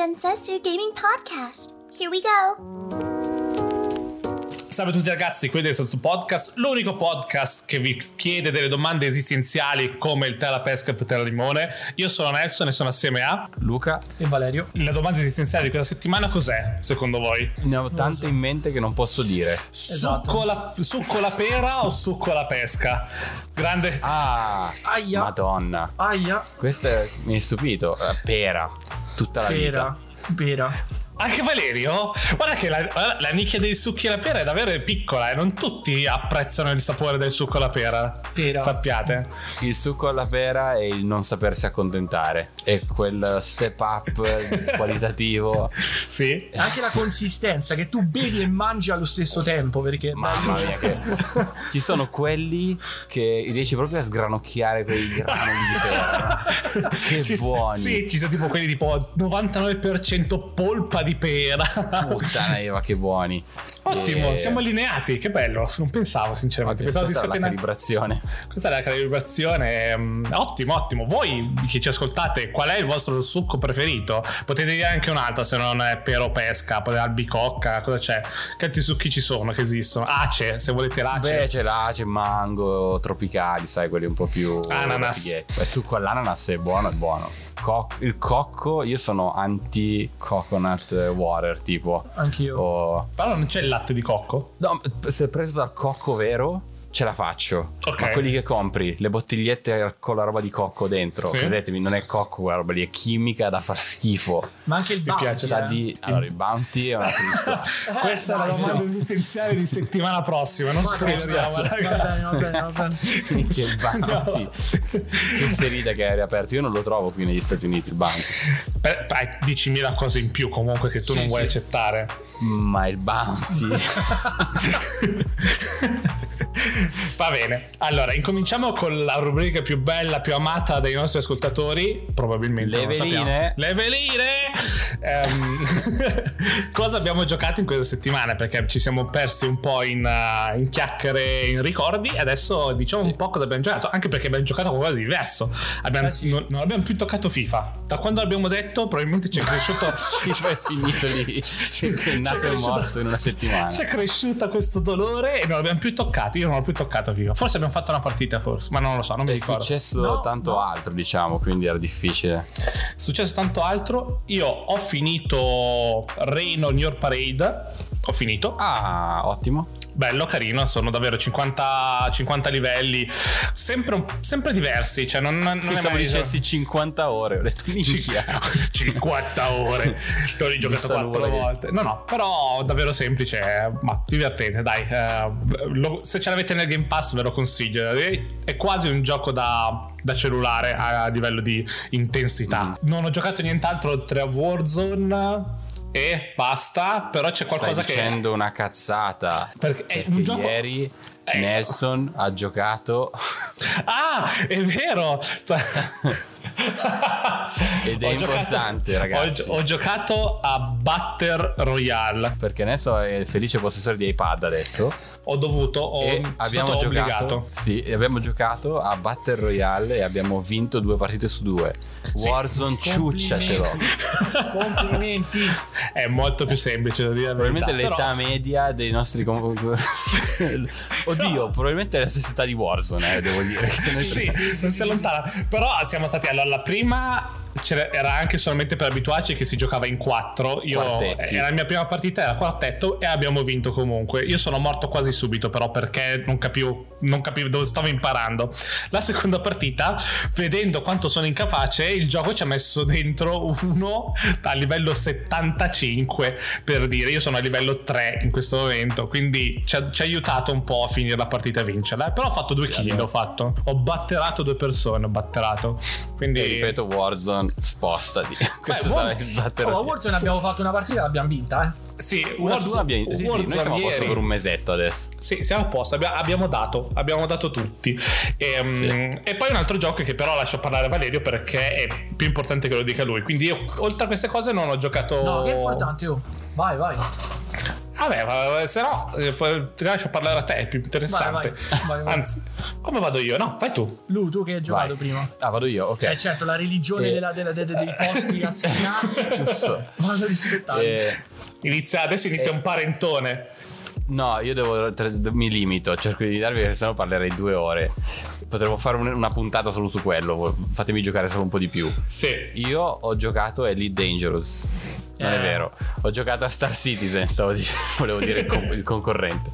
Densetsu Gaming Podcast. Here we go. Salve a tutti ragazzi, qui del Sotto Podcast, l'unico podcast che vi chiede delle domande esistenziali come il terra pesca per terra limone. Io sono Nelson e sono assieme a Luca e Valerio. La domanda esistenziale di questa settimana cos'è, secondo voi? Ne ho tante so. in mente che non posso dire. Esatto. Succo, la, succo la pera o succo la pesca? Grande. Ah, Aia. Madonna. Aia. Questo è, mi è stupito. Eh, pera. Tutta la pera. vita. Pera. Anche Valerio? Guarda che la, la, nicchia dei succhi alla pera è davvero piccola e non tutti apprezzano il sapore del succo alla pera. Pera. Sappiate. Il succo alla pera è il non sapersi accontentare. È quel step up qualitativo. sì. Anche la consistenza che tu bevi e mangi allo stesso tempo perché... Mamma mia che... Ci sono quelli che riesci proprio a sgranocchiare quei grani di pera. Che ci, buoni. Sì, ci sono tipo quelli tipo 99% polpa di di pera. Puttana Eva, che buoni. Ottimo, e... siamo allineati, che bello. Non pensavo, sinceramente. Ottimo, pensavo di scatenare. la calibrazione. Questa è la calibrazione. Um, ottimo, ottimo. Voi che ci ascoltate, qual è il vostro succo preferito? Potete dire anche un altro se non è pero pesca, potete albicocca, cosa c'è? Che altri succhi ci sono che esistono? Ace, se volete l'ace. Beh, c'è l'ace, mango, tropicali, sai, quelli un po' più ananas. Il succo all'ananas è buono, è buono il cocco, io sono anti coconut water tipo. Anch'io. O... Però non c'è il latte di cocco? No, se preso dal cocco vero ce la faccio. Okay. Ma quelli che compri, le bottigliette con la roba di cocco dentro, sì. credetemi, non è cocco quella roba lì, è chimica da far schifo. Ma anche il bounty. Mi piace. Sa di... Allora, il bounty è una tristezza. Questa è la domanda esistenziale di settimana prossima, non bene. che il bounty. No. che ferita che hai riaperto. Io non lo trovo qui negli Stati Uniti il bounty. Beh, 10.000 cose in più comunque che tu sì, non vuoi sì. accettare. Ma il bounty. Va bene, allora incominciamo con la rubrica più bella, più amata dai nostri ascoltatori. Probabilmente le veline. Le veline! um, cosa abbiamo giocato in questa settimana? Perché ci siamo persi un po' in, uh, in chiacchiere, in ricordi. Adesso diciamo sì. un po' cosa abbiamo giocato. Anche perché abbiamo giocato qualcosa di diverso. Abbiamo, eh sì. non, non, abbiamo più toccato FIFA. Da quando l'abbiamo detto, probabilmente ci è cresciuto. FIFA è finito lì. è nato e morto in una settimana. Ci è cresciuto questo dolore e non l'abbiamo più toccato. Io non l'ho più toccato FIFA. Forse abbiamo fatto una partita, forse, ma non lo so, non mi ricordo. È successo no, tanto no. altro, diciamo, quindi era difficile. È successo tanto altro. Io ho finito Rain on Your Parade. Ho finito. Ah, ottimo bello, carino, sono davvero 50, 50 livelli, sempre, sempre, diversi, cioè non, non Pensavo dicessi 50 ore, ho detto 50 ore, l'ho rigiocato quattro volte, no no, però davvero semplice, ma divertente, dai, eh, lo, se ce l'avete nel Game Pass ve lo consiglio, è quasi un gioco da da cellulare a, livello di intensità. Mm. Non ho giocato nient'altro oltre a Warzone e basta, però c'è qualcosa Stai che... Stai dicendo una cazzata. Perché, perché un gioco... ieri eh. Nelson ha giocato... ah, è vero! Ed è ho importante, giocato, ragazzi. Ho, ho, giocato a Battle Royale. Perché Nelson è felice possessore di iPad adesso ho dovuto, ho e abbiamo giocato, obbligato. Sì, abbiamo giocato a Battle Royale e abbiamo vinto due partite su due. Sì. Warzone ciuccia ce l'ho. Complimenti. È molto più semplice da dire. Probabilmente verità, l'età però... media dei nostri. Oddio, no. probabilmente è la stessa età di Warzone, eh, devo dire. sì, non si allontana. Però siamo stati allora la prima era anche solamente per abituarci che si giocava in quattro. Io, Quartetti. era la mia prima partita, era quartetto e abbiamo vinto comunque. Io sono morto quasi subito, però, perché non capivo, non capivo dove stavo imparando. La seconda partita, vedendo quanto sono incapace, il gioco ci ha messo dentro uno a livello 75 per dire. Io sono a livello 3 in questo momento, quindi ci ha, ci ha aiutato un po' a finire la partita e vincerla. Però ho fatto due kill, ho fatto. Ho batterato due persone, ho batterato. Quindi e ripeto, Warzone spostati. Questo Beh, sarà il battere. Oh, Warzone abbiamo fatto una partita e l'abbiamo vinta, eh. Sì, Warzone, abbiamo, sì, sì, noi siamo a posto per un mesetto adesso. Sì, siamo a posto, abbiamo, abbiamo dato, abbiamo dato tutti. E, um, sì. e, poi un altro gioco che però lascio parlare a Valerio perché è più importante che lo dica lui. Quindi io, oltre a queste cose, non ho giocato. No, che è importante, oh. Vai, vai. Vabbè, se no, eh, ti lascio parlare a te, è più interessante. Vai, vai, vai, vai. Anzi, come vado io? No, vai tu. Lu, tu che hai giocato Vai. prima. Ah, vado io, ok. Eh certo, la religione Eh. della- della- de- de- dei posti assegnati Giusto. vanno rispettati. Eh, Inizia, adesso inizia un parentone. No, io devo, mi limito, cerco di darvi perché sennò parlerei due ore. Potremmo fare un- una puntata solo su quello, fatemi giocare solo un po' di più. Sì. Io ho giocato a Elite Dangerous. Non Eh. è vero. Ho giocato a Star Citizen, stavo dicendo, volevo dire il, con- il concorrente.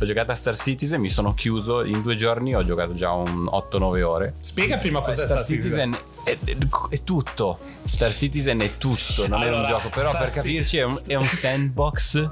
Ho giocato a Star Citizen, mi sono chiuso in due giorni, ho giocato già un 8-9 ore. Spiega prima cos'è Star Star Citizen. Citizen è, è- tutto. Star Citizen è tutto, non è un Allora, gioco. Però Star per Ci- capirci è un, è un sandbox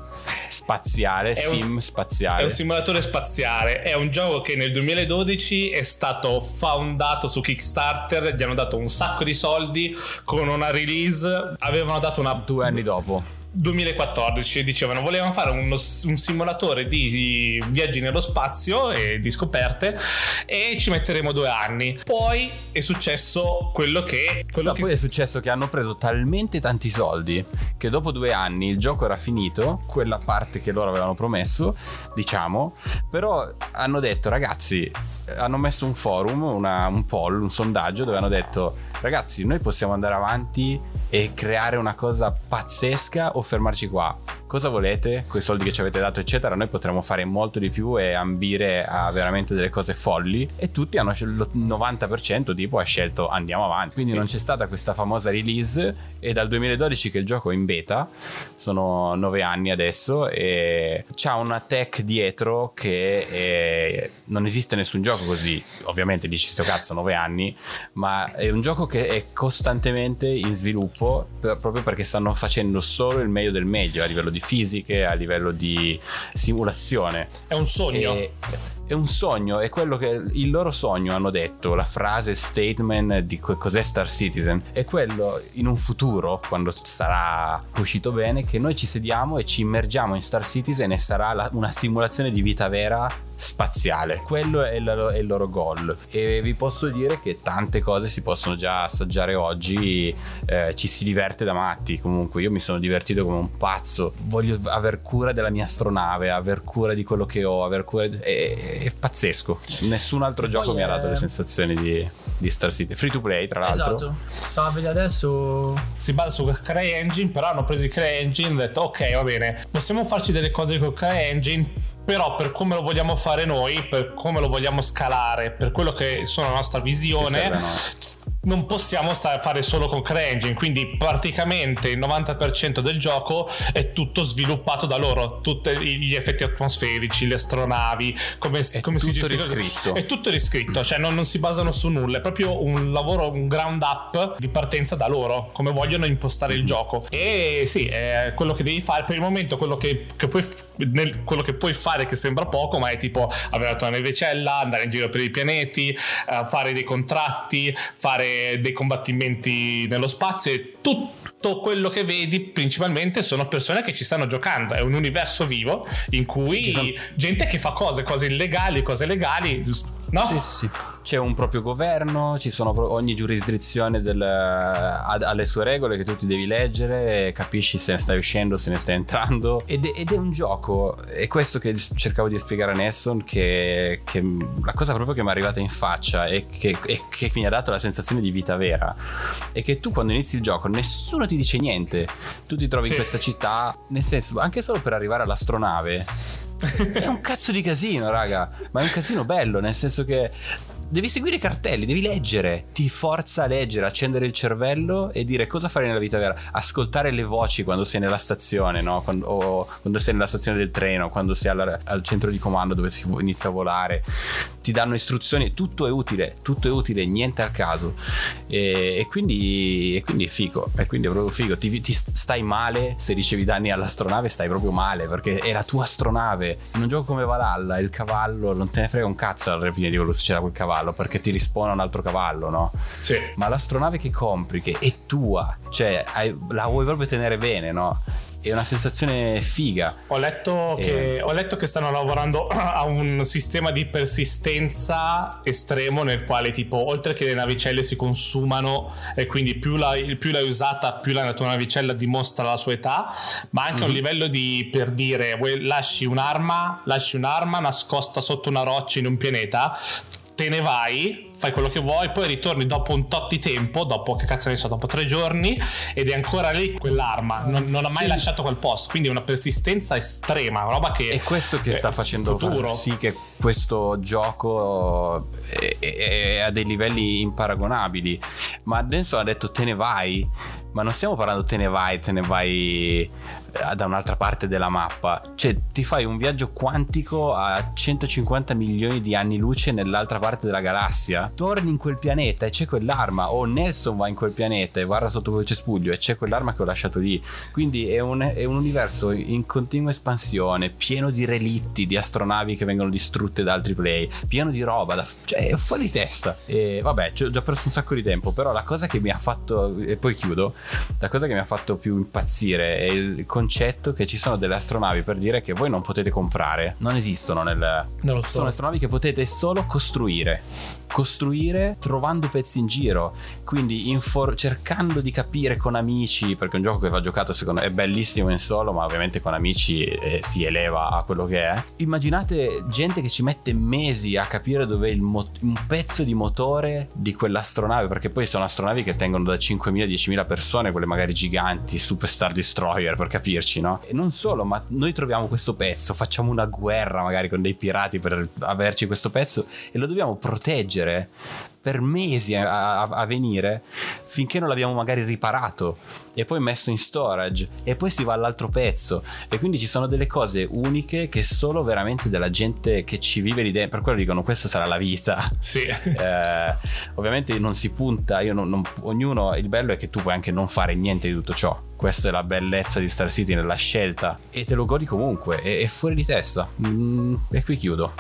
spaziale, È un- sim spaziale. È un simulatore spaziale, è un gioco che nel 2012 è stato foundato su Kickstarter, gli hanno dato un sacco di soldi con una release, avevano dato una Due anni dopo. 2014 dicevano volevano fare uno- un simulatore di viaggi nello spazio e di scoperte e ci metteremo due anni. Poi è successo quello che quello No, che poi è successo che hanno preso talmente tanti soldi che dopo due anni il gioco era finito, quella parte che loro avevano promesso, diciamo, però hanno detto ragazzi, hanno messo un forum, una- un poll, un sondaggio dove hanno detto ragazzi noi possiamo andare avanti e creare una cosa pazzesca o fermarci qua. Cosa volete? Con i soldi che ci avete dato, eccetera, noi potremmo fare molto di più e ambire a veramente delle cose folli. E tutti hanno il 90% tipo ha scelto andiamo avanti. Quindi non c'è stata questa famosa release. E dal 2012 che il gioco è in beta, sono nove anni adesso, e c'ha una tech dietro che è- non esiste nessun gioco così. Ovviamente dici sto cazzo, nove anni, ma è un gioco che è costantemente in sviluppo per- proprio perché stanno facendo solo il meglio del meglio a livello di fisiche, a livello di simulazione. è un sogno E- è un sogno, è quello che il loro sogno hanno detto, la frase statement di co- cos'è Star Citizen, è quello in un futuro, quando sarà uscito bene, che noi ci sediamo e ci immergiamo in Star Citizen e sarà la- una simulazione di vita vera spaziale. Quello è il, è il loro goal. E vi posso dire che tante cose si possono già assaggiare oggi, eh, ci si diverte da matti. Comunque, io mi sono divertito come un pazzo. Voglio aver cura della mia astronave, aver cura di quello che ho, aver cura. di- È, è pazzesco. Nessun altro E gioco mi ha dato le sensazioni di, di Star City. Free to play, tra l'altro. Esatto. Stavo a vedere adesso. si basa su CryEngine però hanno preso il CryEngine e hanno detto ok va bene possiamo farci delle cose con CryEngine però per come lo vogliamo fare noi per come lo vogliamo scalare per quello che sono la nostra visione. Non possiamo stare a fare solo con CryEngine quindi praticamente il 90% del gioco è tutto sviluppato da loro tutti gli effetti atmosferici le astronavi come, È come si tutto gestisce riscritto. è tutto riscritto cioè non, non si basano su nulla è proprio un lavoro un ground up di partenza da loro come vogliono impostare il gioco. E sì è quello che devi fare per il momento quello che, che puoi nel- quello che puoi fare che sembra poco ma è tipo avere la tua navicella andare in giro per i pianeti eh, fare dei contratti fare dei combattimenti nello spazio e tutto quello che vedi principalmente sono persone che ci stanno giocando. È un universo vivo in cui Sì, gente che fa cose cose illegali cose legali no? Sì, sì. C'è un proprio governo, ci sono pro- ogni giurisdizione del- ha, ha le sue regole che tu ti devi leggere, e capisci se ne stai uscendo, se ne stai entrando. Ed, è- ed è un gioco, è questo che cercavo di spiegare a Nesson, che, che la cosa proprio che mi è arrivata in faccia e che, e che mi ha dato la sensazione di vita vera, è che tu quando inizi il gioco nessuno ti dice niente, tu ti trovi Sì. in questa città, nel senso, anche solo per arrivare all'astronave è un cazzo di casino, raga. Ma è un casino bello, nel senso che devi seguire i cartelli, devi leggere. Ti forza a leggere, accendere il cervello e dire cosa fare nella vita vera. Ascoltare le voci quando sei nella stazione, no? Quando, o quando sei nella stazione del treno, quando sei alla- al centro di comando dove si inizia a volare. Ti danno istruzioni, tutto è utile, tutto è utile, niente al caso. E, e quindi, e quindi è figo. E quindi è proprio figo. Ti, ti stai male se ricevi danni all'astronave, stai proprio male perché è la tua astronave. In un gioco come Valhalla, il cavallo non te ne frega un cazzo alla fine di quello che succede a quel cavallo perché ti rispona un altro cavallo, no? Sì. Ma l'astronave che compri, che è tua, cioè hai- la vuoi proprio tenere bene, no? è una sensazione figa. Ho letto, Eh. che, ho letto che stanno lavorando a un sistema di persistenza estremo nel quale tipo oltre che le navicelle si consumano e quindi più l'hai, più l'hai usata più la tua navicella dimostra la sua età ma anche a un livello di per dire lasci un'arma lasci un'arma nascosta sotto una roccia in un pianeta te ne vai, fai quello che vuoi, poi ritorni dopo un tot di tempo, dopo che cazzo ne so, dopo tre giorni, ed è ancora lì quell'arma, non, non ha mai Sì. lasciato quel posto, quindi è una persistenza estrema, una roba che... È questo che è sta facendo futuro. far sì che questo gioco è, è- è a dei livelli imparagonabili. Ma Denson ha detto te ne vai, ma non stiamo parlando te ne vai, te ne vai eh, da un'altra parte della mappa. Cioè ti fai un viaggio quantico a 150 milioni di anni luce nell'altra parte della galassia. Torni in quel pianeta e c'è quell'arma. O Nelson va in quel pianeta e guarda sotto quel cespuglio e c'è quell'arma che ho lasciato lì. Quindi è un, è un universo in continua espansione, pieno di relitti, di astronavi che vengono distrutte da altri play, pieno di roba, da- cioè è fuori testa. E vabbè, ho già perso un sacco di tempo, però la cosa che mi ha fatto, e poi chiudo, la cosa che mi ha fatto più impazzire è il concetto che ci sono delle astronavi per dire che voi non potete comprare, non esistono nel... Non lo so. Sono astronavi che potete solo costruire. Costruire trovando pezzi in giro, quindi infor- cercando di capire con amici, perché è un gioco che va giocato secondo me è bellissimo in solo, ma ovviamente con amici eh, si eleva a quello che è. Immaginate gente che ci mette mesi a capire dove il mo- un pezzo di motore di quell'astronave, perché poi sono astronavi che tengono da 5.000-10.000 persone, quelle magari giganti, super Star Destroyer per capirci, no? E non solo, ma noi troviamo questo pezzo, facciamo una guerra magari con dei pirati per averci questo pezzo e lo dobbiamo proteggere per mesi a, a- a venire finché non l'abbiamo magari riparato e poi messo in storage e poi si va all'altro pezzo e quindi ci sono delle cose uniche che solo veramente della gente che ci vive lì dentro per quello dicono questa sarà la vita Sì. eh, ovviamente non si punta, io non- non- ognuno, il bello è che tu puoi anche non fare niente di tutto ciò. Questa è la bellezza di Star City nella scelta e te lo godi comunque, è, è fuori di testa. Mm, e qui chiudo.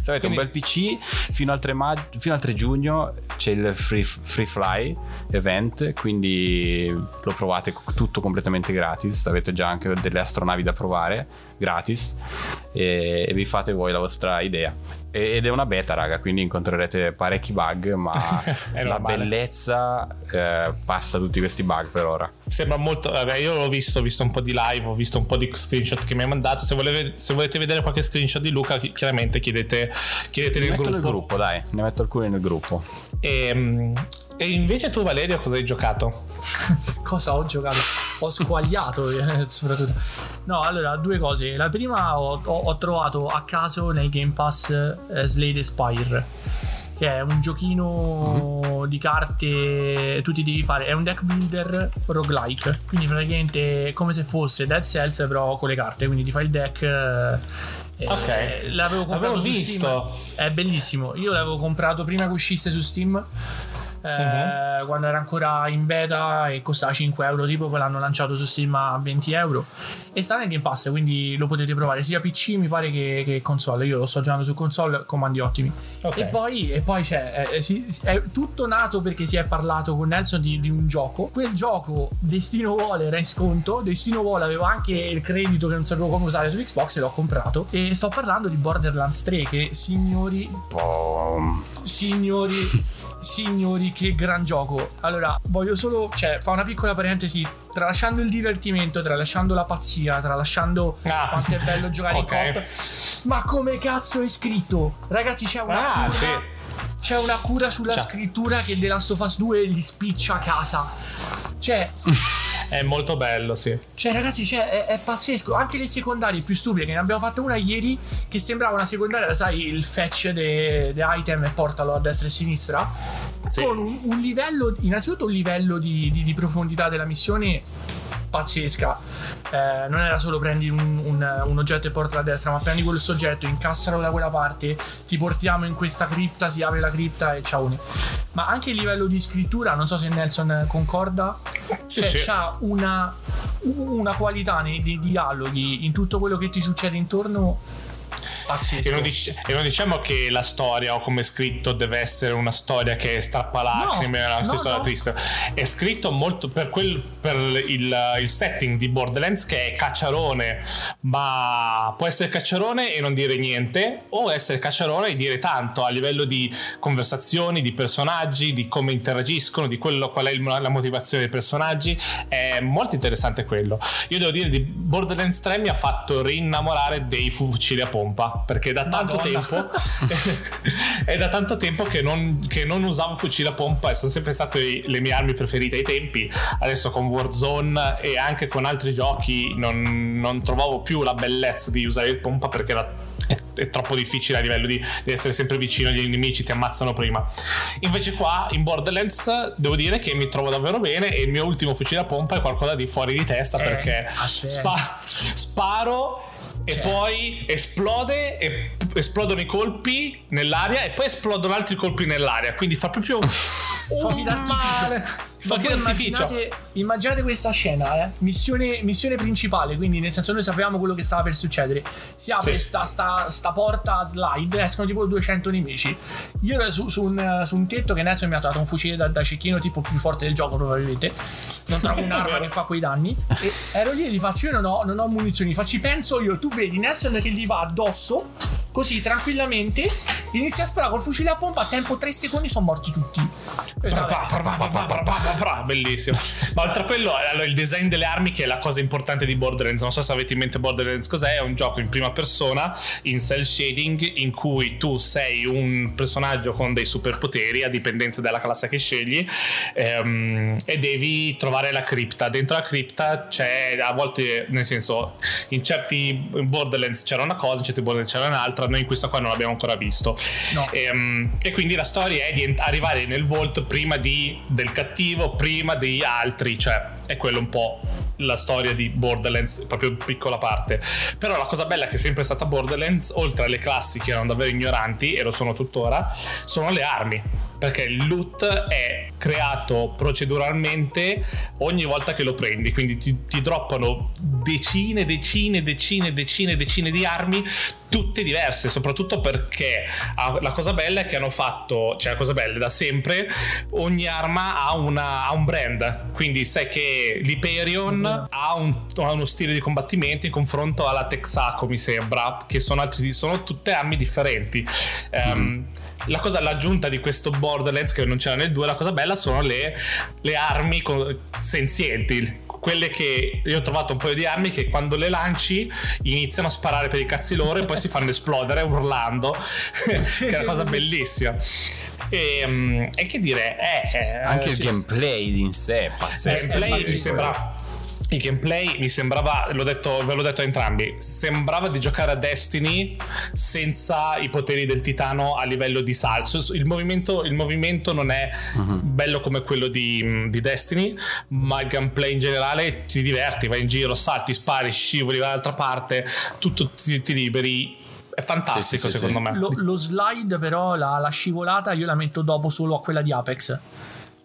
Se avete Quindi- un bel PC, fino al 3, mag- fino al 3 giugno c'è il free, free Fly event, quindi lo provate tutto completamente gratis. Avete già anche delle astronavi da provare gratis e, e vi fate voi la vostra idea. E- ed è una beta, raga, quindi incontrerete parecchi bug, ma È la bellezza eh, passa tutti questi bug per ora. Sembra molto. Vabbè, io l'ho visto, ho visto un po' di live, ho visto un po' di screenshot che mi hai mandato. Se, voleve- se volete vedere qualche screenshot di Luca, chi- chiaramente chiedete, chiedete Ne nel gruppo. nel gruppo, dai, ne metto alcuni nel gruppo. E, mm, e invece tu, Valerio, cosa hai giocato? Cosa ho giocato? Ho squagliato soprattutto. No, allora, due cose. La prima ho, ho- ho trovato a caso nel Game Pass eh, Slade Spire. Che è un giochino di carte. Tu ti devi fare. È un deck builder roguelike. Quindi praticamente è come se fosse Dead Cells, però con le carte. Quindi ti fai il deck. eh, Ok. eh, L'avevo comprato Avevo su visto. Steam. È bellissimo. Io l'avevo comprato prima che uscisse su Steam. Eh, Quando era ancora in beta e costava 5 euro, tipo poi l'hanno lanciato su Steam a 20 euro. E sta nel Game Pass, quindi lo potete provare sia PC, mi pare che, che console. Io lo sto giocando su console, comandi ottimi. Ok. E poi, e poi c'è, eh, si- si- è tutto nato perché si è parlato con Nelson di, di un gioco. Quel gioco, Destino vuole, era in sconto. Destino vuole aveva anche il credito che non sapevo come usare su Xbox e l'ho comprato. E sto parlando di Borderlands 3 che, signori, Pom. signori, signori, che gran gioco. Allora, voglio solo, cioè, fa una piccola parentesi. Tralasciando il divertimento, tralasciando la pazzia, tralasciando Ah. quanto è bello giocare Ok. in coop. Ma come cazzo è scritto? Ragazzi, c'è una Ah, cura. sì. C'è una cura sulla Cioè. scrittura che The Last of Us 2 gli spiccia a casa. Cioè, È molto bello, sì. cioè, ragazzi, cioè, è, è pazzesco. Anche le secondarie più stupide, che ne abbiamo fatta una ieri, che sembrava una secondaria, sai, il fetch de, de item e portalo a destra e a sinistra. Sì. Con un, un livello, innanzitutto un livello di, di- di profondità della missione pazzesca. Eh, non era solo prendi un, un- un oggetto e portalo a destra, ma prendi quello oggetto, incastralo da quella parte, ti portiamo in questa cripta, si apre la cripta e ciao. Ma anche il livello di scrittura, non so se Nelson concorda, Sì, cioè sì. c'ha una, una qualità nei, nei dialoghi, in tutto quello che ti succede intorno Pazzesco. E non, dic- e non diciamo che la storia o come è scritto deve essere una storia che strappa lacrime, No, una no, storia no. triste. È scritto molto per, quel, per il, il setting di Borderlands che è cacciarone, ma può essere cacciarone e non dire niente, o essere cacciarone e dire tanto a livello di conversazioni, di personaggi, di come interagiscono, di quello qual è il- la motivazione dei personaggi. È molto interessante quello. Io devo dire di Borderlands 3 mi ha fatto rinnamorare dei fucili a pompa perché da tanto Madonna. tempo è da tanto tempo che non, che non usavo fucile a pompa e sono sempre state le mie armi preferite ai tempi. Adesso con Warzone e anche con altri giochi non, non trovavo più la bellezza di usare il pompa perché era è, è troppo difficile a livello di, di essere sempre vicino agli nemici ti ammazzano prima. Invece qua in Borderlands devo dire che mi trovo davvero bene e il mio ultimo fucile a pompa è qualcosa di fuori di testa Eh, perché spa- sparo e Cioè. poi esplode e esplodono i colpi nell'aria e poi esplodono altri colpi nell'aria quindi fa proprio un male Ma d'artificio immaginate, immaginate questa scena, eh? missione, missione principale, quindi nel senso noi sapevamo quello che stava per succedere. Si apre Sì. sta, sta, porta a slide, escono tipo 200 nemici. Io ero su, su un, su un tetto che Nelson mi ha trovato un fucile da, da cecchino tipo più forte del gioco probabilmente. Non trovo un'arma che fa quei danni. E ero lì e gli faccio io non ho, non ho munizioni, facci penso io, tu vedi Nelson che gli va addosso. Così tranquillamente inizia a sparare col fucile a pompa. A tempo 3 secondi sono morti tutti. Bellissimo ma oltre a quello allora, il design delle armi che è la cosa importante di Borderlands non so se avete in mente Borderlands cos'è è un gioco in prima persona in cell shading in cui tu sei un personaggio con dei superpoteri a dipendenza dalla classe che scegli ehm, e devi trovare la cripta dentro la cripta c'è a volte nel senso in certi Borderlands c'era una cosa in certi Borderlands c'era un'altra noi in questa qua non l'abbiamo ancora visto No. Ehm, e quindi la storia è di arrivare nel vault prima di, del cattivo, prima di altri, cioè è quello un po' la storia di Borderlands, proprio piccola parte. Però la cosa bella che è sempre stata Borderlands, oltre alle classi che erano davvero ignoranti, e lo sono tuttora, sono le armi. Perché il loot è creato proceduralmente ogni volta che lo prendi, quindi ti, ti droppano decine, decine, decine, decine, decine di armi, tutte diverse, soprattutto perché la cosa bella è che hanno fatto, cioè la cosa bella da sempre, ogni arma ha, una, ha un brand, quindi sai che l'Hyperion ha, un- ha uno stile di combattimento in confronto alla Texaco mi sembra, che sono, altri, sono tutte armi differenti. Ehm, la cosa, l'aggiunta di questo Borderlands che non c'era nel 2, la cosa bella sono le, le armi co- senzienti. Quelle che io ho trovato un paio di armi che quando le lanci iniziano a sparare per i cazzi loro e poi si fanno esplodere urlando, che è una cosa bellissima. E, mm, e che dire, eh, eh, Anche il ci- gameplay in sé è il pazzesco. gameplay mi pazzesco. sembra. Il gameplay mi sembrava, l'ho detto, ve l'ho detto a entrambi, sembrava di giocare a Destiny senza i poteri del titano a livello di salto. Il movimento, il movimento non è bello come quello di, di Destiny, ma il gameplay in generale ti diverti, vai in giro, salti, spari, scivoli dall'altra parte, tutto ti, ti liberi. È fantastico sì, sì, secondo sì. me. Lo, lo slide, però, la, la scivolata io la metto dopo solo a quella di Apex.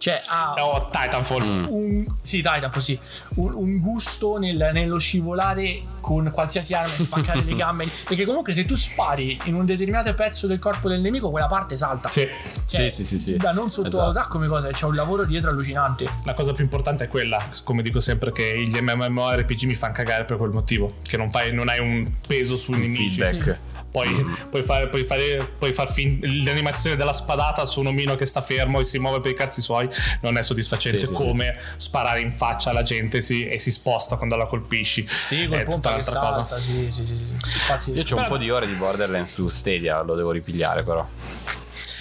Cioè, ha Oh, Titanfall. un, sì, Titanfall, sì, un, un gusto nel- nello scivolare con qualsiasi arma e spaccare le gambe. Perché comunque, se tu spari in un determinato pezzo del corpo del nemico, quella parte salta. Sì. Cioè, Sì, sì, sì, sì. Da non sottovalutare come cosa, c'è un lavoro dietro allucinante. La cosa più importante è quella, come dico sempre, che gli MMORPG mi fanno cagare per quel motivo, che non, fai, non hai un peso sui nemici. feedback. Poi puoi, fare, puoi, fare, puoi far fin- l'animazione della spadata su un omino che sta fermo e si muove per i cazzi suoi, non è soddisfacente Sì, sì, come sparare in faccia alla gente si- e si sposta quando la colpisci. Sì, col è tutta che un'altra cosa. salta, sì, sì, sì, sì. Pazzesco. Io ho un po' di ore di Borderlands su Stadia, lo devo ripigliare però.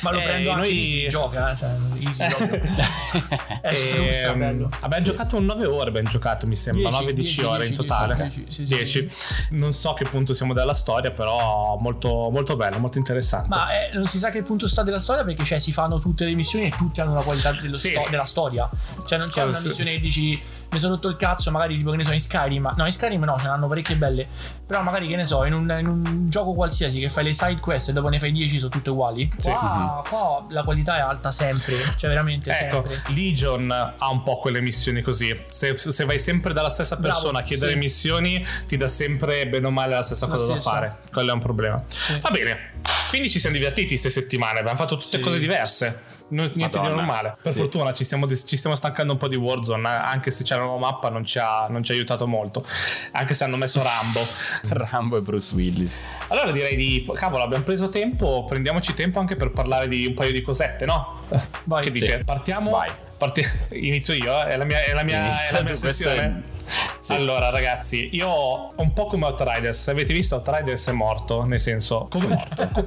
Ma lo Eh, prendo anche noi- easy, gioca, eh, cioè, easy proprio. È struzza, Ehm, bello. abbiamo giocato un 9 ore, abbiamo giocato mi sembra, 10, 9-10 10, ore in 10, totale. 10, sì, sì, 10. Non so che punto siamo della storia, però molto, molto bello, molto interessante. Ma eh, non si sa che punto sta della storia perché cioè, si fanno tutte le missioni e tutte hanno la qualità Sì. sto- della storia. Cioè non c'è Oh, una sì. missione che dici mi sono rotto il cazzo, magari tipo che ne so in Skyrim. No, in Skyrim no, ce n'hanno parecchie belle. Però magari che ne so, in un, in un gioco qualsiasi che fai le side quest e dopo ne fai 10 sono tutte uguali. Qua qua, qua la qualità è alta sempre, cioè veramente Ecco, sempre. Legion ha un po' quelle missioni così. Se, se vai sempre dalla stessa Bravo, persona a chiedere sì. missioni, ti dà sempre bene o male la stessa La cosa da stessa. fare. Quello è un problema. Va bene. Quindi ci siamo divertiti queste settimane. Abbiamo fatto tutte Sì. cose diverse. No- niente Madonna. di normale. Per Sì. fortuna ci stiamo, ci stiamo stancando un po' di Warzone. eh, Anche se c'è una nuova mappa, non ci, ha, non ci ha aiutato molto. Anche se hanno messo Rambo. Rambo e Bruce Willis. Allora direi di. Cavolo, abbiamo preso tempo. Prendiamoci tempo anche per parlare di un paio di cosette, no? Vai. Che dite? Sì. Partiamo. Vai. Parti- Inizio io, eh? è la mia, è la mia, è la mia sessione. è- Sì. Allora, ragazzi, io un po' come Outriders. Avete visto Outriders è morto? Nel senso, come morto?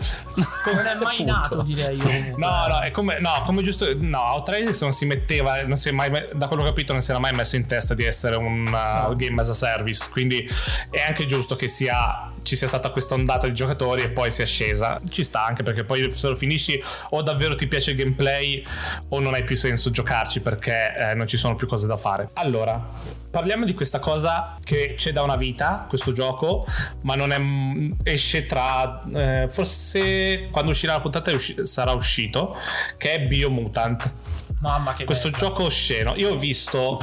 Non è mai nato, direi io. No, no, è come, no, come giusto. No, Outriders non si metteva, non si è mai, da quello che ho capito, non si era mai messo in testa di essere un uh, game as a service. Quindi è anche giusto che sia, ci sia stata questa ondata di giocatori e poi sia scesa. Ci sta anche perché poi se lo finisci o davvero ti piace il gameplay o non hai più senso giocarci perché eh, non ci sono più cose da fare. Allora. Parliamo di questa cosa che c'è da una vita, questo gioco, ma non è, esce tra... eh, forse quando uscirà la puntata usci- sarà uscito, che è Biomutant. Mamma che Questo bello. gioco osceno. Io ho visto...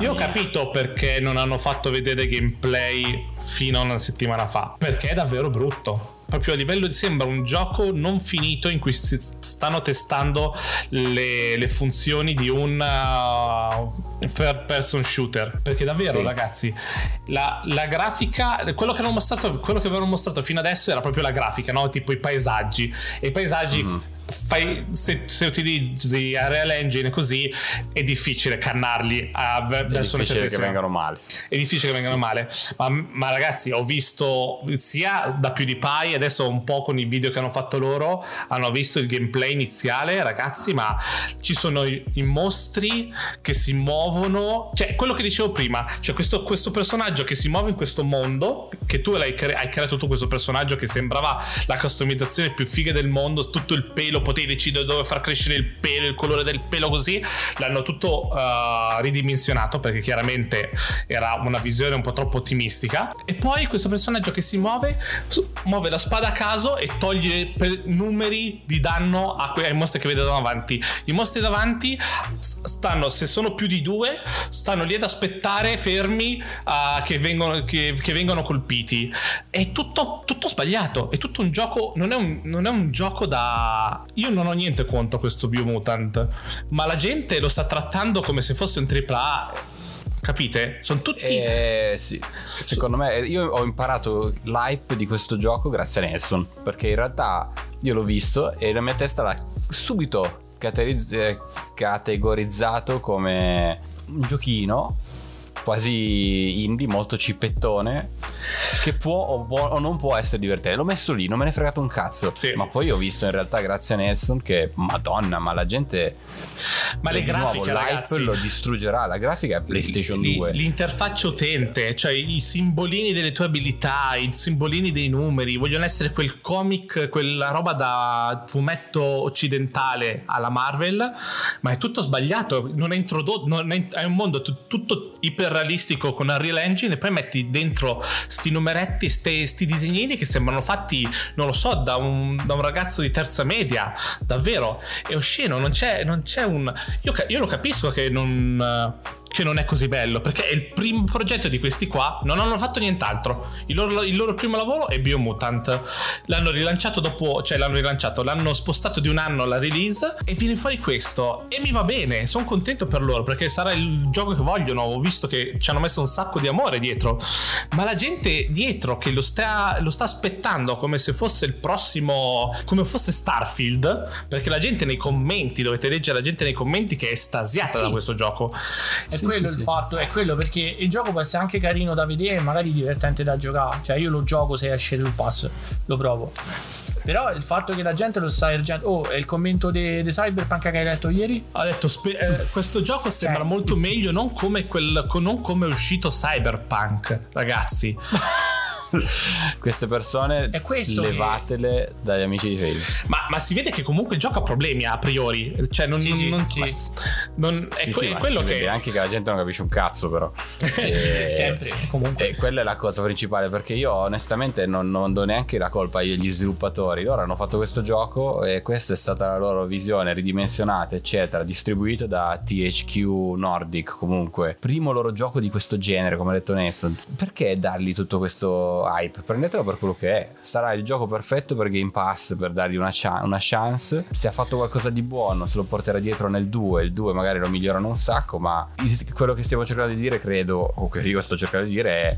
Io ho capito perché non hanno fatto vedere gameplay fino a una settimana fa. Perché è davvero brutto. Proprio a livello di sembra un gioco non finito in cui si stanno testando le, le funzioni di un uh, third person shooter. Perché davvero, Sì. ragazzi, la, la grafica, quello che, mostrato, quello che avevano mostrato fino adesso era proprio la grafica, no? Tipo i paesaggi. E i paesaggi. Fai, se, se utilizzi Unreal Engine così è difficile cannarli a, È verso difficile che vengano male. è difficile che vengano male. Ma, ma ragazzi, ho visto sia da PewDiePie, adesso un po' con i video che hanno fatto loro, hanno visto il gameplay iniziale, ragazzi, ma ci sono i, i mostri che si muovono. Cioè, quello che dicevo prima, cioè questo, questo personaggio che si muove in questo mondo, che tu cre- hai creato tu questo personaggio che sembrava la customizzazione più figa del mondo, tutto il pelo, potevi decidere dove far crescere il pelo, il colore del pelo così, l'hanno tutto uh, ridimensionato perché chiaramente era una visione un po' troppo ottimistica. E poi questo personaggio che si muove, muove la spada a caso e toglie numeri di danno ai mostri che vede davanti. I mostri davanti stanno, se sono più di due, stanno lì ad aspettare fermi uh, che, vengono, che, che vengono colpiti. È tutto, tutto sbagliato. È tutto un gioco. Non è un, non è un gioco da. Io non ho niente contro questo Biomutant, ma la gente lo sta trattando come se fosse un AAA. Capite? Sono tutti. Eh, sì. Secondo me, io ho imparato l'hype di questo gioco grazie a Nelson. Perché in realtà io l'ho visto e la mia testa l'ha subito eh, categorizzato come un giochino quasi indie, molto cipettone, che può o, può o non può essere divertente. L'ho messo lì, non me ne è fregato un cazzo. Sì. Ma poi ho visto in realtà, grazie a Nelson, che madonna, ma la gente. Ma le nuovo, grafiche, ragazzi. lo distruggerà. La grafica è PlayStation Li- 2. L'interfaccia utente, cioè i simbolini delle tue abilità, i simbolini dei numeri, vogliono essere quel comic, quella roba da fumetto occidentale alla Marvel, ma è tutto sbagliato. Non è introdotto, non è, è un mondo tu- tutto iperrealistico con Unreal Engine e poi metti dentro sti numeretti, ste- sti disegnini che sembrano fatti, non lo so, da un, da un ragazzo di terza media. Davvero, è osceno, non c'è, non c'è un... Io, io lo capisco che non che non è così bello perché è il primo progetto di questi qua non hanno fatto nient'altro. Il loro, il loro primo lavoro è Biomutant. L'hanno rilanciato dopo cioè l'hanno rilanciato l'hanno spostato di un anno la release e viene fuori questo. E mi va bene sono contento per loro perché sarà il gioco che vogliono. Ho visto che ci hanno messo un sacco di amore dietro. Ma la gente dietro che lo sta, lo sta aspettando come se fosse il prossimo come fosse Starfield perché la gente nei commenti dovete leggere la gente nei commenti che è estasiata Sì. da questo gioco. È Sì, quello sì, il sì. fatto, è quello perché il gioco può essere anche carino da vedere e magari divertente da giocare. Cioè, io lo gioco se esce sul pass, lo provo. Però il fatto che la gente lo sta ergendo. Oh, è il commento di Cyberpunk che hai letto ieri? Ha detto spe- eh, questo gioco sembra molto meglio non come, quel, non come è uscito Cyberpunk, ragazzi. Queste persone È questo che- levatele dagli amici di Facebook. Ma, ma si vede che comunque il gioco ha problemi a priori. Cioè, non, Sì, sì, non- sì. ma- non- è, Sì, que- sì, è ma quello si che. vede anche che la gente non capisce un cazzo, però. E- Sempre, comunque. E quella è la cosa principale, perché io onestamente non, non do neanche la colpa agli sviluppatori. Loro hanno fatto questo gioco e questa è stata la loro visione ridimensionata, eccetera, distribuito da THQ Nordic comunque. Primo loro gioco di questo genere, come ha detto Nesson. Perché dargli tutto questo hype? Prendetelo per quello che è. Sarà il gioco perfetto per Game Pass, per dargli una, cha- una chance. Se ha fatto qualcosa di buono, se lo porterà dietro nel 2, il 2 magari lo migliorano un sacco, ma quello che stiamo cercando di dire, credo, o che io sto cercando di dire è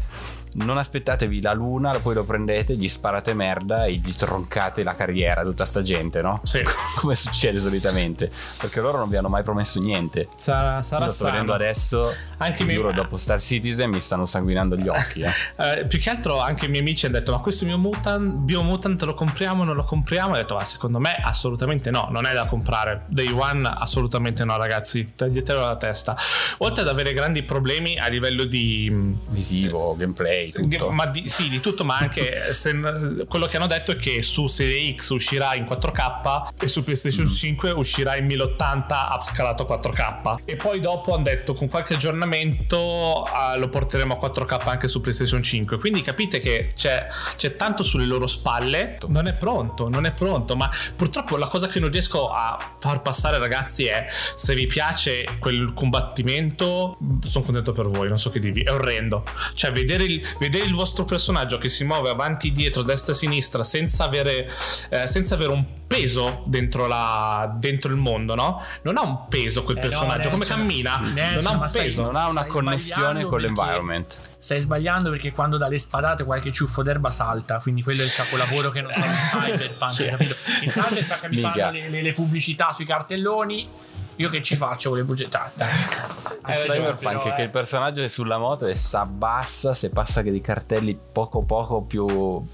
non aspettatevi la luna, poi lo prendete, gli sparate merda e gli troncate la carriera a tutta sta gente, no? Sì. Come succede solitamente. Perché loro non vi hanno mai promesso niente. Sarà, sarà Io lo sto vedendo adesso. Anche mi- giuro, dopo Star Citizen mi stanno sanguinando gli occhi. Eh. Eh, più che altro anche i miei amici hanno detto ma questo mio mutant biomutant lo compriamo non lo compriamo ho detto ma secondo me assolutamente no non è da comprare day one assolutamente no ragazzi tagliatelo la testa oltre ad avere grandi problemi a livello di Visivo, gameplay, di- tutto. ma di, sì, di tutto, ma anche se- quello che hanno detto è che su Serie X uscirà in 4K e su PlayStation 5 uscirà in 1080 upscalato 4K. E poi dopo hanno detto con qualche aggiornamento ah, lo porteremo a 4K anche su PlayStation 5. Quindi capite che c'è, c'è tanto sulle loro spalle. Non è pronto, non è pronto. Ma purtroppo la cosa che non riesco a far passare, ragazzi, è se vi piace quel combattimento, sono contento per voi, non so che dirvi. È orrendo. Cioè, vedere il, vedere il vostro personaggio che si muove avanti, dietro, destra e sinistra senza avere, eh, senza avere un peso dentro, la, dentro il mondo, no? Non ha un peso quel Eh no, personaggio. Come Nelson, cammina? Nelson, non ha un peso. non ha una connessione con perché- l'environment. Stai sbagliando perché quando dà le spadate qualche ciuffo d'erba salta, quindi quello è il capolavoro che non trovi in Cyberpunk, capito? In Cyberpunk mi fanno le, le- le pubblicità sui cartelloni, io che ci faccio con le pubblicità? Dai. Ragione, Cyberpunk però, è che eh. il personaggio è sulla moto e si abbassa se passa che dei cartelli poco poco più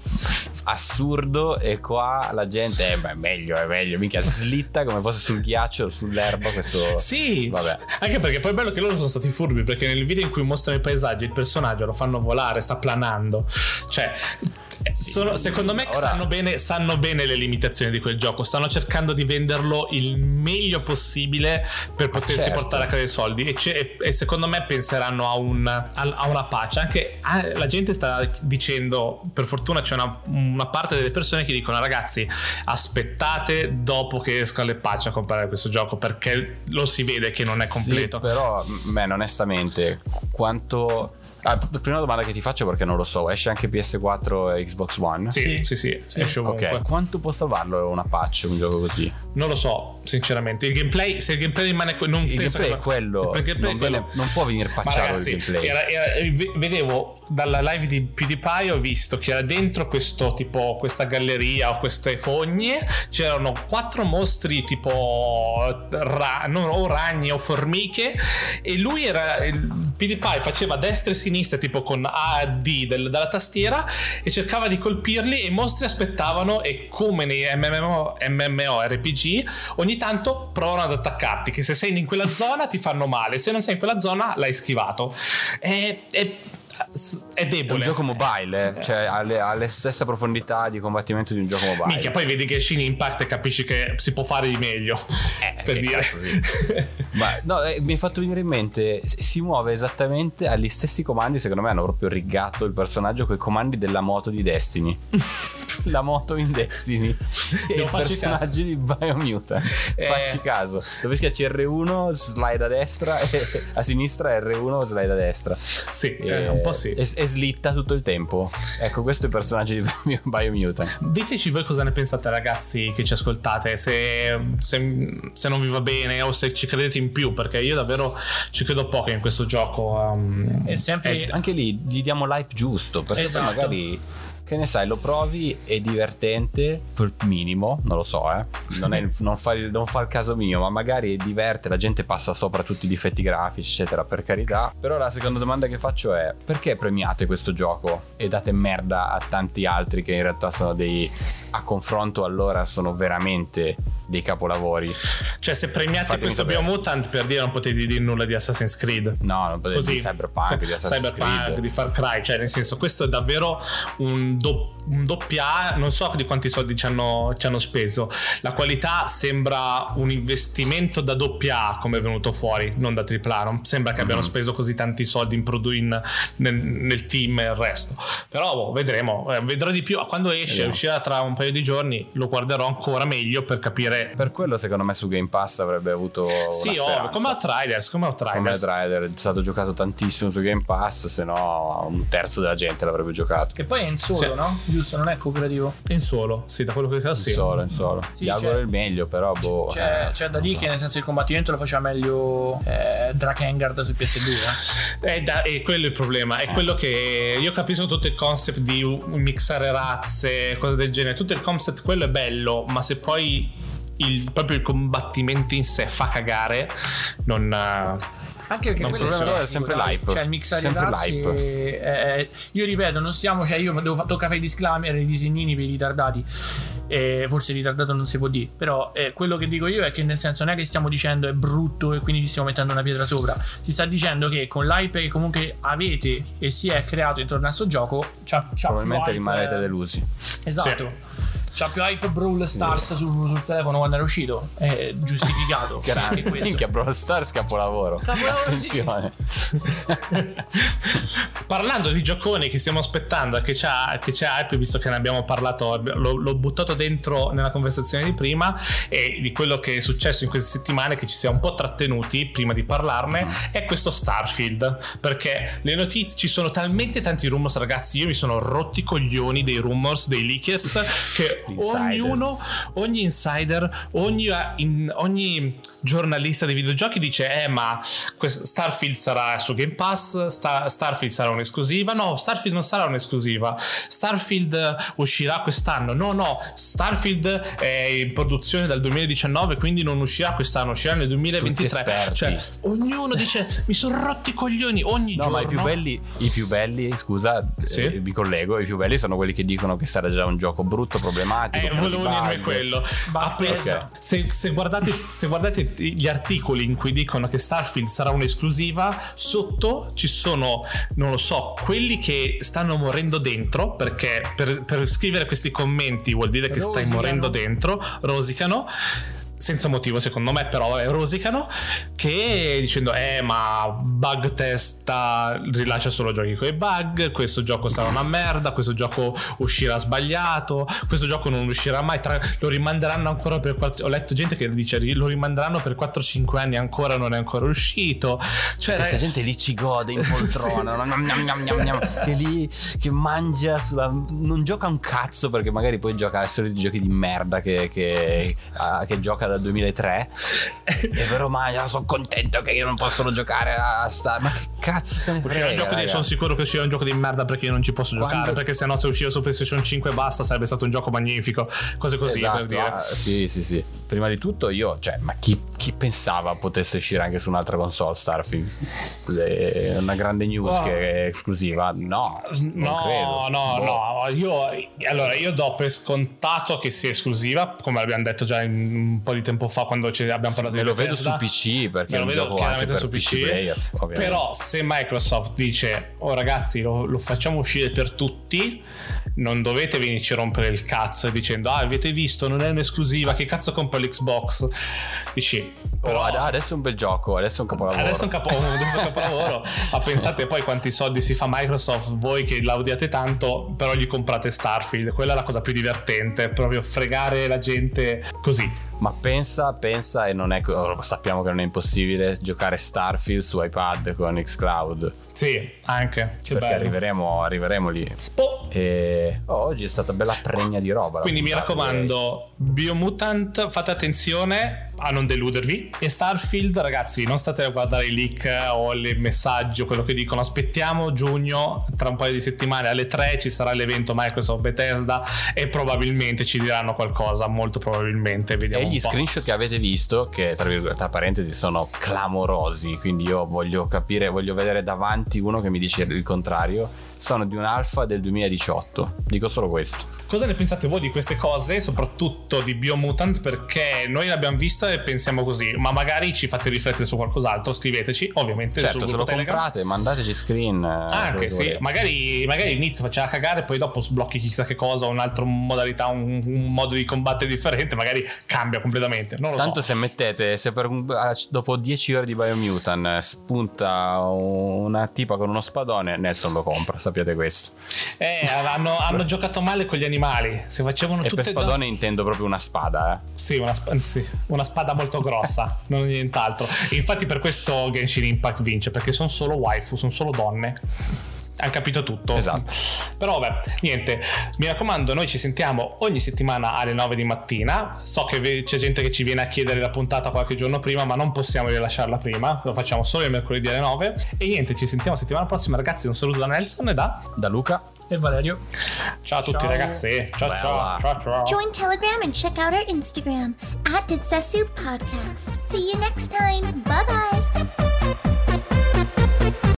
assurdo e qua la gente eh, beh, meglio è meglio minchia slitta come fosse sul ghiaccio o sull'erba questo Sì, vabbè anche perché poi è bello che loro sono stati furbi perché nel video in cui mostrano i paesaggi il personaggio lo fanno volare, sta planando. Cioè, sono- secondo me ora- sanno, bene, sanno bene le limitazioni di quel gioco, stanno cercando di venderlo il meglio possibile per potersi certo. portare a casa i soldi e, e- e secondo me penseranno a, un- a- a una pace. Anche ah, la gente sta dicendo, per fortuna c'è una, una parte delle persone che dicono ragazzi aspettate dopo che esca le patch a comprare questo gioco perché lo si vede che non è completo. Sì, però man onestamente quanto ah, p- prima domanda che ti faccio perché non lo so esce anche PS4 e Xbox One Sì, Sì. sì, sì, esce ovunque. ok quanto può salvarlo una patch un gioco così Non lo so, sinceramente. Il gameplay, se il gameplay rimane que- non il penso gameplay che- è quello il gameplay non, è quello. viene- non può venire patchato ragazzi, il gameplay era- era- vedevo dalla live di PewDiePie ho visto che era dentro questo tipo questa galleria o queste fogne c'erano quattro mostri tipo ra- non, o ragni o formiche e lui era il PewDiePie faceva destra e sinistra tipo con A e D del- dalla tastiera e cercava di colpirli e i mostri aspettavano e come nei MMO, MMORPG ogni tanto provano ad attaccarti che se sei in quella zona ti fanno male se non sei in quella zona l'hai schivato. È, è, è è debole un gioco mobile, eh? cioè ha le, ha le stesse profondità di combattimento di un gioco mobile. Minchia, poi vedi che Shin Impact e capisci che si può fare di meglio. Eh, per dire. cazzo, sì. Ma no, eh, mi hai fatto venire in mente, si muove esattamente agli stessi comandi, secondo me hanno proprio rigatto il personaggio con i comandi della moto di Destiny. La moto in Destiny. e i personaggi di Biomutant. Eh. Facci caso. Dove schiacci R1, slide a destra e a sinistra R1, slide a destra. sì, E, eh, un po' sì. E, e slitta tutto il tempo. Ecco, questo è il personaggio di Bio- Biomutant. Diteci voi cosa ne pensate, ragazzi, che ci ascoltate. Se, se- se non vi va bene o se ci credete in più, perché io davvero ci credo poco in questo gioco. um, È sempre- è- anche lì gli diamo l'hype giusto perché Esatto. magari che ne sai lo provi è divertente per minimo non lo so eh non, è- non fa, il- non fa il caso mio ma magari diverte la gente passa sopra tutti i difetti grafici eccetera per carità però la seconda domanda che faccio è perché premiate questo gioco e date merda a tanti altri che in realtà sono dei a confronto allora sono veramente dei capolavori. Cioè, se premiate Fatemi questo sapere. Biomutant, per dire, non potete dire nulla di Assassin's Creed. No, non potete Così, di Cyberpunk, di Assassin's Cyberpunk, Creed. di Far Cry, cioè nel senso questo è davvero un, do- un doppia A, non so di quanti soldi ci hanno, ci hanno speso, la qualità sembra un investimento da doppia A come è venuto fuori, non da tripla A, non sembra che abbiano Mhm. speso così tanti soldi in produ- in- nel, nel team e il resto, però boh, vedremo, Eh, vedrò di più, quando esce, Vediamo. uscirà tra un paio di giorni, lo guarderò ancora meglio per capire... Per quello secondo me su Game Pass avrebbe avuto Sì, ovvio, speranza. come Outriders, come come Outriders. Rider è stato giocato tantissimo su Game Pass, se no un terzo della gente l'avrebbe giocato. Che poi è in solo, Sì. no? Giusto, non è cooperativo. In solo, sì, da quello che so, sì. In solo, in solo. Sì, Ti auguro c'è- il meglio, però boh. C'è, eh, c'è da dire so. che nel senso il combattimento lo faceva meglio eh, Drakengard su PS2. eh. Eh, da- e quello è il problema. È quello che io capisco tutto il concept di mixare razze, cose del genere. Tutto il concept, quello è bello, ma se poi il, proprio il combattimento in sé fa cagare, non. eh, Anche perché funziona, tecnico, è sempre l'hype. Cioè il mixare Sempre i l'hype. eh, io ripeto, non stiamo, cioè io devo tocca fare i disclaimer, i disegnini per i ritardati. Eh, forse ritardato non si può dire, però eh, quello che dico io è che nel senso non è che stiamo dicendo è brutto e quindi ci stiamo mettendo una pietra sopra. Si sta dicendo che con l'hype che comunque avete e si è creato intorno a sto gioco, c'ha, c'ha Probabilmente rimarrete eh, delusi. Esatto. C'ha più hype Brawl Stars sul, sul telefono quando era uscito. È giustificato. Questo. Minchia, Brawl Stars capolavoro. Capolavoro, sì. Attenzione. Parlando di gioconi che stiamo aspettando, che c'ha, che c'è hype, visto che ne abbiamo parlato, l'ho, l'ho buttato dentro nella conversazione di prima e di quello che è successo in queste settimane, che ci siamo un po' trattenuti prima di parlarne, è questo Starfield. Perché le notizie, ci sono talmente tanti rumors, ragazzi, io mi sono rotti i coglioni dei rumors, dei leakers, che Insider. ognuno, ogni insider, ogni, in- ogni giornalista dei videogiochi dice: Eh, ma Starfield sarà su Game Pass. Sta- Starfield sarà un'esclusiva. No, Starfield non sarà un'esclusiva. Starfield eh, uscirà quest'anno. No, no, Starfield è in produzione dal 2019, quindi non uscirà quest'anno, uscirà nel 2023. esperti. Cioè, ognuno dice: Mi sono rotti i coglioni ogni No, giorno. ma i più belli, i più belli, scusa, Sì. eh, mi collego, i più belli sono quelli che dicono che sarà già un gioco brutto, problematico. Eh, di volevo dirmi quello. Bethesda. Ah, Se, se guardate, se guardate gli articoli in cui dicono che Starfield sarà un'esclusiva, sotto ci sono, non lo so, quelli che stanno morendo dentro, perché per, per scrivere questi commenti vuol dire che stai Rosicano. morendo dentro, rosicano. Senza motivo, secondo me, però eh, rosicano. Che dicendo: Eh, ma bug testa rilascia solo giochi con i bug. Questo gioco sarà una merda. Questo gioco uscirà sbagliato. Questo gioco non uscirà mai. Tra- lo rimanderanno ancora per. quattro- Ho letto gente che dice: Lo rimanderanno per 4-5 anni ancora. Non è ancora uscito. Cioè, Questa eh, gente lì ci gode in poltrona, gnam. che lì che mangia sulla. non gioca un cazzo perché magari poi gioca ai soliti giochi di merda che, che, ah, che gioca dal 2003. e però mangia, sono contento che io non posso giocare a Star. Ma che cazzo se ne frega? gioco di- sono sicuro che uscirà un gioco di merda perché io non ci posso Quando- giocare. Perché se no, se usciva su PlayStation 5 e basta, sarebbe stato un gioco magnifico. Cose così Esatto, per dire. ah, sì, sì, sì. Prima di tutto io, cioè, ma chi, chi pensava potesse uscire anche su un'altra console Starfield? È una grande news Wow. che è esclusiva? No, No, no, Boh. no. Io, allora, io do per scontato che sia esclusiva, come abbiamo detto già un po' di tempo fa quando ci abbiamo parlato Me di lo vedo su. PC perché Me lo vedo chiaramente su PC, PC. player, però se Microsoft dice, oh ragazzi, lo, lo facciamo uscire per tutti, non dovete venirci a rompere il cazzo dicendo, ah, avete visto, non è un'esclusiva, che cazzo l'Xbox? Dici, però... Oh, ad- adesso è un bel gioco, adesso è un capolavoro. Adesso è un, capo- adesso è un capolavoro. Ma pensate poi quanti soldi si fa Microsoft, voi che la odiate tanto, però gli comprate Starfield. Quella è la cosa più divertente, proprio fregare la gente così. Ma pensa, pensa e non è sappiamo che non è impossibile giocare Starfield su iPad con Xcloud. Sì, anche. Che perché bello. arriveremo, arriveremo lì. Oh, E oh, oggi è stata bella pregna di roba. Quindi mi raccomando, Biomutant, fate attenzione a non deludervi. E Starfield, ragazzi, non state a guardare i leak o i messaggi o quello che dicono. Aspettiamo giugno, tra un paio di settimane alle 3 ci sarà l'evento Microsoft Bethesda e probabilmente ci diranno qualcosa, molto probabilmente. Vediamo E gli screenshot che avete visto, che tra, tra parentesi sono clamorosi, quindi io voglio capire, voglio vedere davanti uno che mi dice il contrario. Sono di un alfa del 2018. Dico solo questo. Cosa ne pensate voi di queste cose, soprattutto di Biomutant? Perché noi l'abbiamo vista e pensiamo così, ma magari ci fate riflettere su qualcos'altro, scriveteci, ovviamente Certo, se lo Telegram. comprate, mandateci screen. eh, Anche sì, magari, magari all'inizio faceva cagare, poi dopo sblocchi chissà che cosa, un'altra modalità, un, un modo di combattere differente, magari cambia completamente. Non lo Tanto so. se mettete, se per dopo 10 ore di Biomutant eh, spunta una tipa con uno spadone, Nelson lo compra, sappiate questo. Eh, hanno, hanno giocato male con gli animali. Se facevano E tutte per spadone intendo proprio una spada, eh. Sì una, sp- sì, una spada molto grossa, non nient'altro. Infatti per questo Genshin Impact vince, perché sono solo waifu, sono solo donne. Hanno capito tutto. Esatto. Però vabbè, niente. Mi raccomando, noi ci sentiamo ogni settimana alle 9 di mattina. So che c'è gente che ci viene a chiedere la puntata qualche giorno prima, ma non possiamo rilasciarla prima. Lo facciamo solo il mercoledì alle 9. E niente, ci sentiamo settimana prossima, ragazzi. Un saluto da Nelson e da. Da Luca. E Valerio. Ciao a tutti, Ciao. ragazzi. Ciao, ciao, ciao, ciao. Join Telegram and check out our Instagram at Ditsetsu Podcast. See you next time. Bye bye.